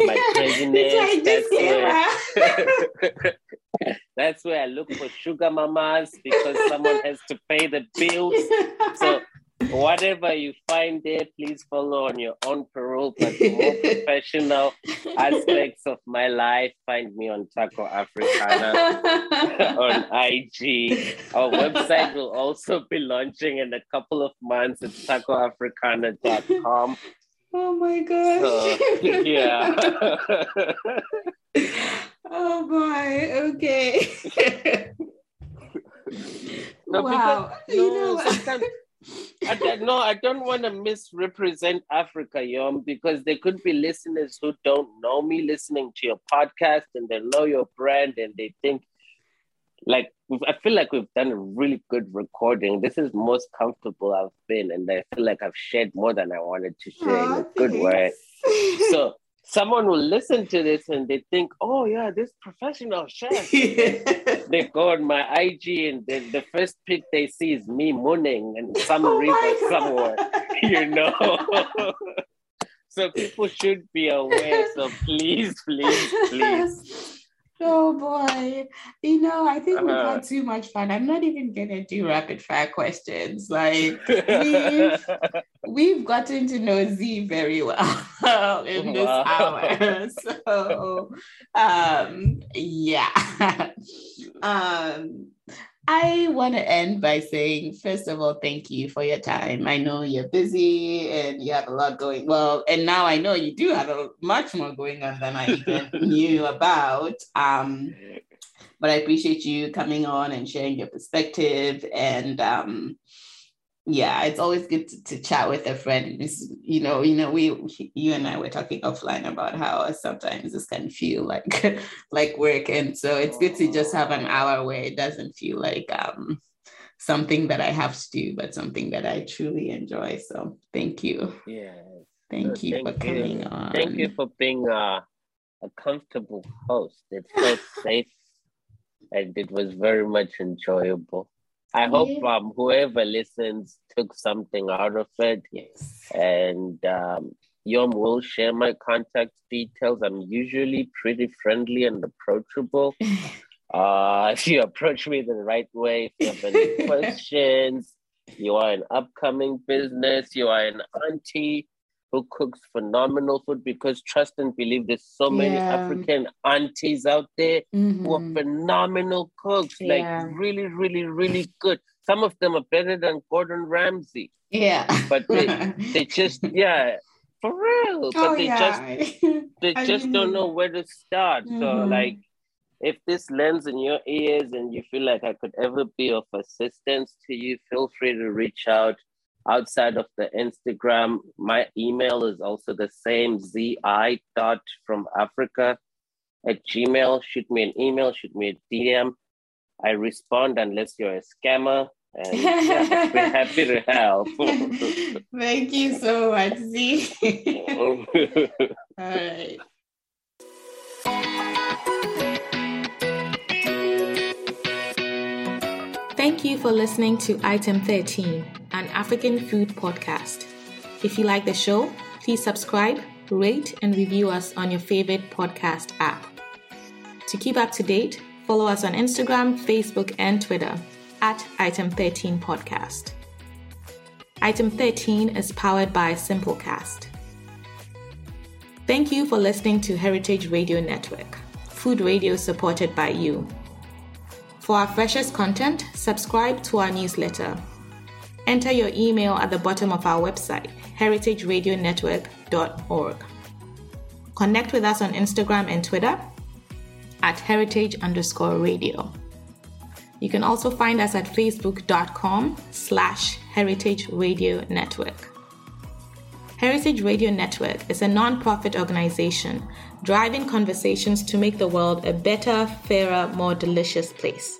my craziness that's where That's where I look for sugar mamas because someone has to pay the bills. So whatever you find there, please follow on your own parole. But the more professional aspects of my life, find me on Taco Africana on IG. Our website will also be launching in a couple of months. It's tacoafricana.com.
Oh my gosh. So,
yeah.
oh boy. Okay.
no,
wow.
Because, you know, sometimes, I don't, no, I don't want to misrepresent Africa, Yom, because there could be listeners who don't know me listening to your podcast and they know your brand and they think, like, I feel like we've done a really good recording. This is most comfortable I've been, and I feel like I've shared more than I wanted to share oh, in a good way. So someone will listen to this and they think, oh yeah, this professional chef. they go on my IG and then the first pic they see is me mooning and some oh river somewhere, you know. so people should be aware. So please, please, please
Oh boy. You know, I think we've uh-huh. had too much fun. I'm not even gonna do rapid fire questions. Like we've we've gotten to know Zi very well in this wow. hour. So um yeah. um I want to end by saying, first of all, thank you for your time. I know you're busy and you have a lot going. Well, and now I know you do have a much more going on than I even knew about. Um, but I appreciate you coming on and sharing your perspective. And um, yeah, it's always good to, to chat with a friend. It's, you know, you know, we, you and I were talking offline about how sometimes this can feel like, like work, and so it's good to just have an hour where it doesn't feel like um, something that I have to do, but something that I truly enjoy. So thank you.
Yeah.
Thank you thank for you. coming on.
Thank you for being a, a comfortable host. It felt safe, and it was very much enjoyable. I hope um, whoever listens took something out of it.
Yes.
And um, Yom will share my contact details. I'm usually pretty friendly and approachable. uh, if you approach me the right way, if you have any questions, you are an upcoming business, you are an auntie, who cooks phenomenal food because trust and believe there's so many yeah. African aunties out there mm-hmm. who are mm-hmm. phenomenal cooks, yeah. like really, really, really good. Some of them are better than Gordon Ramsay.
Yeah.
But they, they just, yeah, for real. But oh, they yeah. just they just mean, don't know where to start. Mm-hmm. So like if this lands in your ears and you feel like I could ever be of assistance to you, feel free to reach out outside of the Instagram, my email is also the same zi dot from Africa at Gmail. Shoot me an email, shoot me a DM. I respond unless you're a scammer. And yeah, be happy to help.
Thank you so much, Zi. All right.
Thank you for listening to Item 13, an African food podcast. If you like the show, please subscribe, rate, and review us on your favorite podcast app. To keep up to date, follow us on Instagram, Facebook, and Twitter at Item 13 Podcast. Item 13 is powered by Simplecast. Thank you for listening to Heritage Radio Network, food radio supported by you. For our freshest content, subscribe to our newsletter. Enter your email at the bottom of our website, heritageradionetwork.org. Connect with us on Instagram and Twitter at heritage underscore radio. You can also find us at facebook.com slash heritage radio network. Heritage Radio Network is a non-profit organization driving conversations to make the world a better, fairer, more delicious place.